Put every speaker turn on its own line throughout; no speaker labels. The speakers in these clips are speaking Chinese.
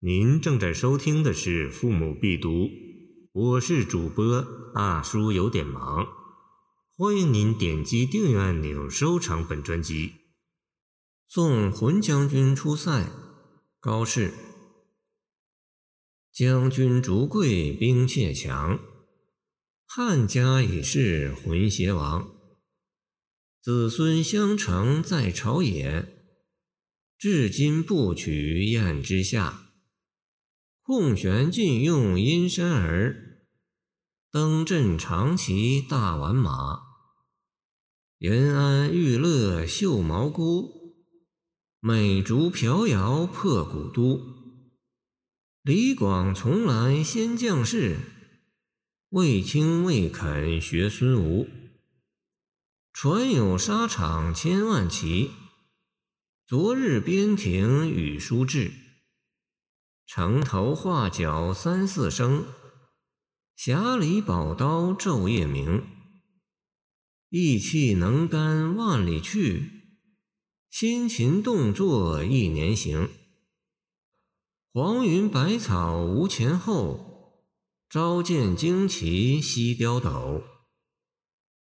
您正在收听的是《父母必读》，我是主播大叔，有点忙。欢迎您点击订阅按钮，收藏本专辑。送浑将军出塞，高适。将军逐贵兵怯强，汉家已是浑邪王。子孙相承在朝野，至今不取燕之下。空悬禁用阴山儿，登镇长骑大宛马。延安玉勒绣毛姑，美竹飘摇破古都。李广从来先将士，卫青未肯学孙吴。传有沙场千万骑，昨日边庭与书至。城头画角三四声，匣里宝刀昼夜鸣。意气能干万里去，辛勤动作一年行。黄云百草无前后，朝见旌旗夕雕斗。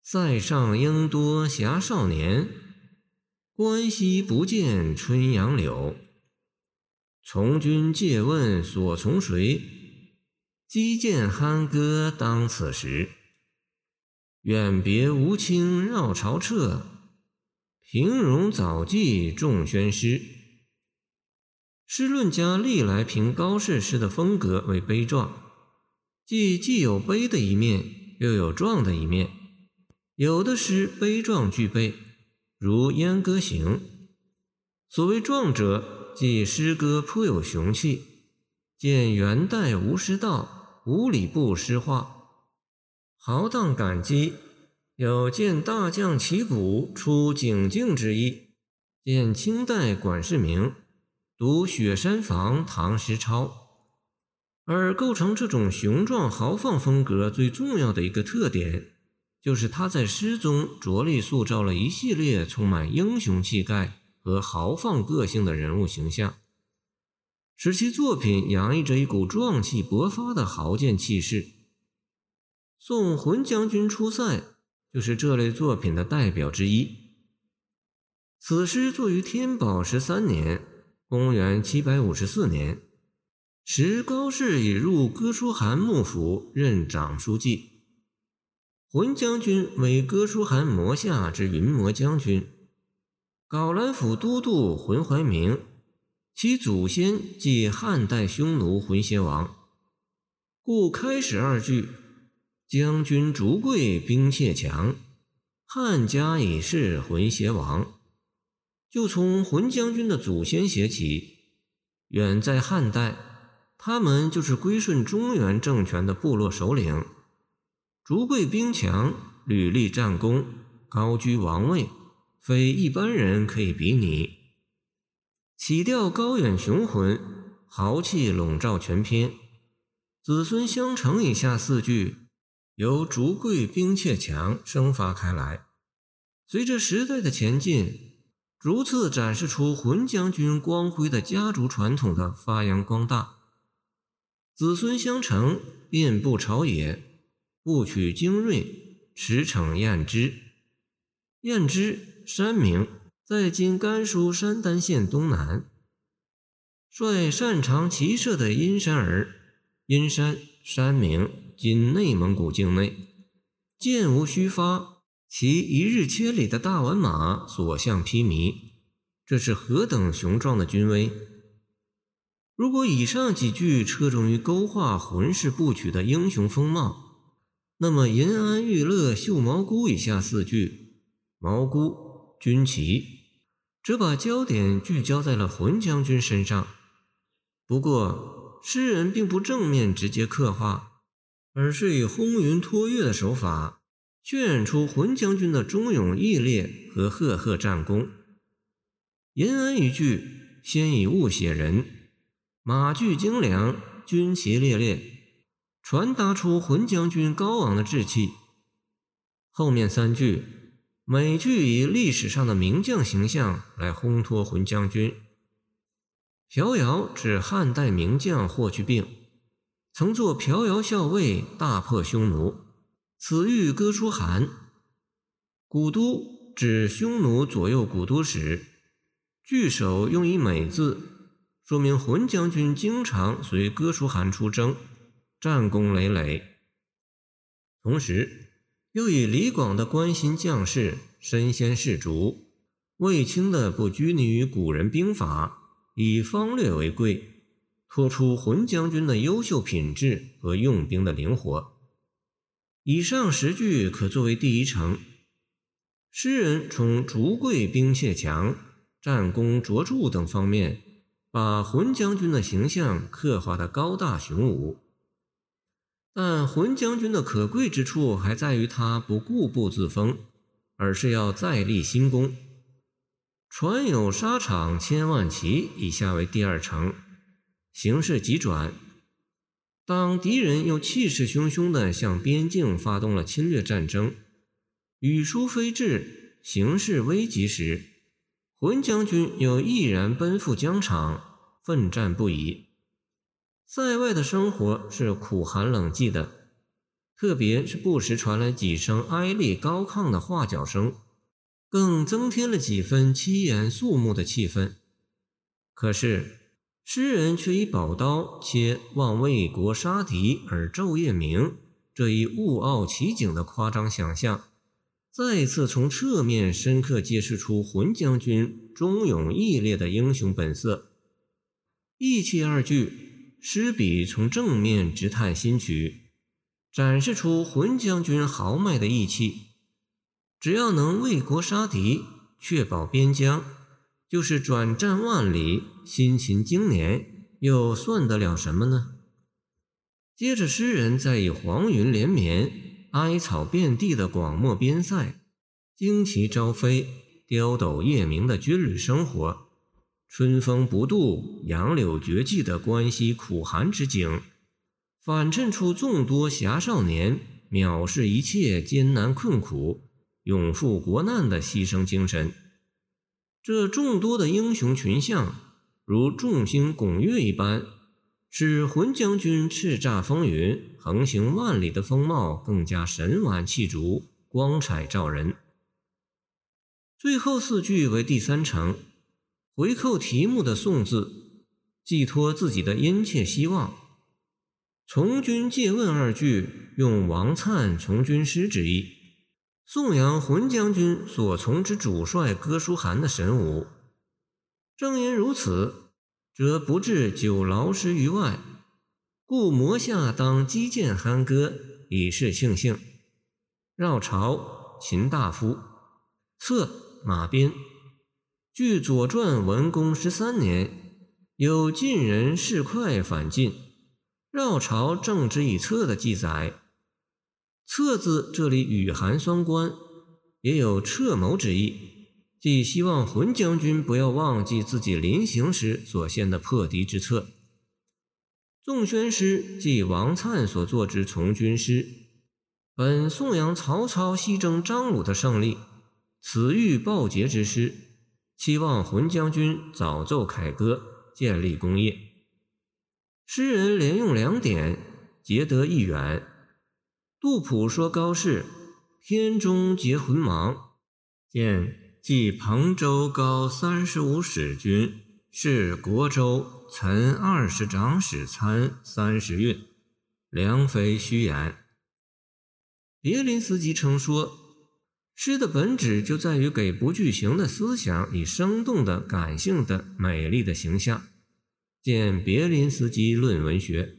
塞上应多侠少年，关西不见春杨柳。从军借问所从谁？击剑酣歌当此时。远别吴清绕朝彻，平戎早记众宣诗。诗论家历来评高适诗的风格为悲壮，既既有悲的一面，又有壮的一面。有的诗悲壮俱备，如《燕歌行》。所谓壮者。即诗歌颇有雄气，见元代吴师道《五里部诗话》，豪荡感激，有见大将旗鼓出景静之意。见清代管世明读《雪山房唐诗抄》，而构成这种雄壮豪放风格最重要的一个特点，就是他在诗中着力塑造了一系列充满英雄气概。和豪放个性的人物形象，使其作品洋溢着一股壮气勃发的豪健气势。送浑将军出塞就是这类作品的代表之一。此诗作于天宝十三年（公元754年），时高适已入哥舒翰幕府任长书记，浑将军为哥舒翰魔下之云魔将军。皋兰府都督浑怀明，其祖先即汉代匈奴浑邪王，故开始二句“将军逐贵兵械强，汉家已是浑邪王”，就从浑将军的祖先写起。远在汉代，他们就是归顺中原政权的部落首领，逐贵兵强，屡立战功，高居王位。非一般人可以比拟，起调高远雄浑，豪气笼罩全篇。子孙相承以下四句由竹贵兵怯强生发开来，随着时代的前进，逐次展示出浑将军光辉的家族传统的发扬光大。子孙相承，遍布朝野，不取精锐，驰骋燕之。燕之。山明在今甘肃山丹县东南，率擅长骑射的阴山儿，阴山山明今内蒙古境内，箭无虚发，骑一日千里的大宛马所向披靡，这是何等雄壮的军威！如果以上几句侧重于勾画浑氏部曲的英雄风貌，那么延安玉勒绣毛菇以下四句，毛菇。军旗则把焦点聚焦在了浑将军身上。不过，诗人并不正面直接刻画，而是以轰云托月的手法，渲染出浑将军的忠勇义烈和赫赫战功。延安一句先以物写人，马具精良，军旗猎猎，传达出浑将军高昂的志气。后面三句。美句以历史上的名将形象来烘托浑将军，朴瑶指汉代名将霍去病，曾作朴瑶校尉，大破匈奴，此欲哥舒韩。古都指匈奴左右古都时，句首用以美字，说明浑将军经常随哥舒韩出征，战功累累。同时，又以李广的关心将士，身先士卒；卫青的不拘泥于古人兵法，以方略为贵，托出浑将军的优秀品质和用兵的灵活。以上十句可作为第一层。诗人从竹贵兵械强、战功卓著等方面，把浑将军的形象刻画得高大雄武。但浑将军的可贵之处还在于他不固步自封，而是要再立新功。船有沙场千万骑，以下为第二层，形势急转。当敌人又气势汹汹地向边境发动了侵略战争，语书非至，形势危急时，浑将军又毅然奔赴疆场，奋战不已。塞外的生活是苦寒冷寂的，特别是不时传来几声哀厉高亢的画角声，更增添了几分凄严肃穆的气氛。可是诗人却以宝刀切望为国杀敌而昼夜鸣这一物傲奇景的夸张想象，再次从侧面深刻揭示出浑将军忠勇义烈的英雄本色。义气二句。诗笔从正面直探心曲，展示出浑将军豪迈的义气。只要能为国杀敌，确保边疆，就是转战万里，辛勤经年，又算得了什么呢？接着，诗人再以黄云连绵、哀草遍地的广漠边塞，旌旗招飞、刁斗夜鸣的军旅生活。春风不度、杨柳绝迹的关西苦寒之景，反衬出众多侠少年藐视一切艰难困苦、勇赴国难的牺牲精神。这众多的英雄群像，如众星拱月一般，使浑将军叱咤风云、横行万里的风貌更加神完气足、光彩照人。最后四句为第三层。回扣题目的“宋”字，寄托自己的殷切希望。从军借问二句，用王粲从军师之意，颂扬浑将军所从之主帅哥舒翰的神武。正因如此，则不至久劳师于外，故摩下当击剑酣歌，以示庆幸。绕朝，秦大夫，策马鞭。据《左传》文公十三年，有晋人士快反晋，绕朝正之以策的记载。策字这里语含双关，也有策谋之意，即希望浑将军不要忘记自己临行时所献的破敌之策。纵宣诗即王粲所作之从军诗，本颂扬曹操西征张鲁的胜利，此欲报捷之诗。期望浑将军早奏凯歌，建立功业。诗人连用两点，结得一远。杜甫说高适：“天中结浑芒，见即彭州高三十五使君，是国州岑二十长史参三十韵，良非虚言。”别林斯基称说。诗的本质就在于给不具形的思想以生动的、感性的、美丽的形象。见别林斯基论文学。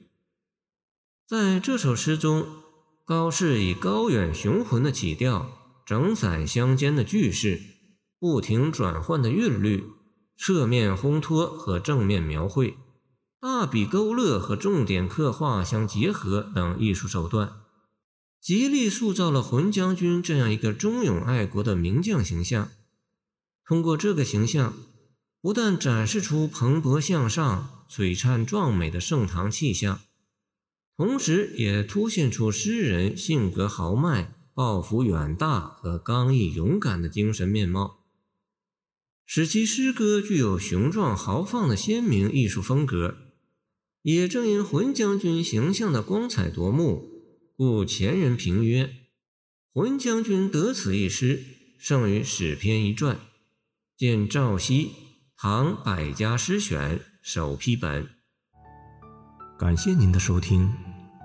在这首诗中，高适以高远雄浑的起调、整散相间的句式、不停转换的韵律、侧面烘托和正面描绘、大笔勾勒和重点刻画相结合等艺术手段。极力塑造了浑将军这样一个忠勇爱国的名将形象。通过这个形象，不但展示出蓬勃向上、璀璨壮美的盛唐气象，同时也凸显出诗人性格豪迈、抱负远大和刚毅勇敢的精神面貌。使其诗歌具有雄壮豪放的鲜明艺术风格。也正因浑将军形象的光彩夺目，故前人评曰：“浑将军得此一诗，胜于史篇一传。”见赵熙《唐百家诗选》首批本。
感谢您的收听，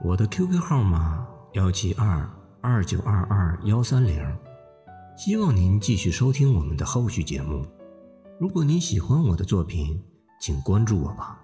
我的 QQ 号码幺七二二九二二幺三零，希望您继续收听我们的后续节目。如果您喜欢我的作品，请关注我吧。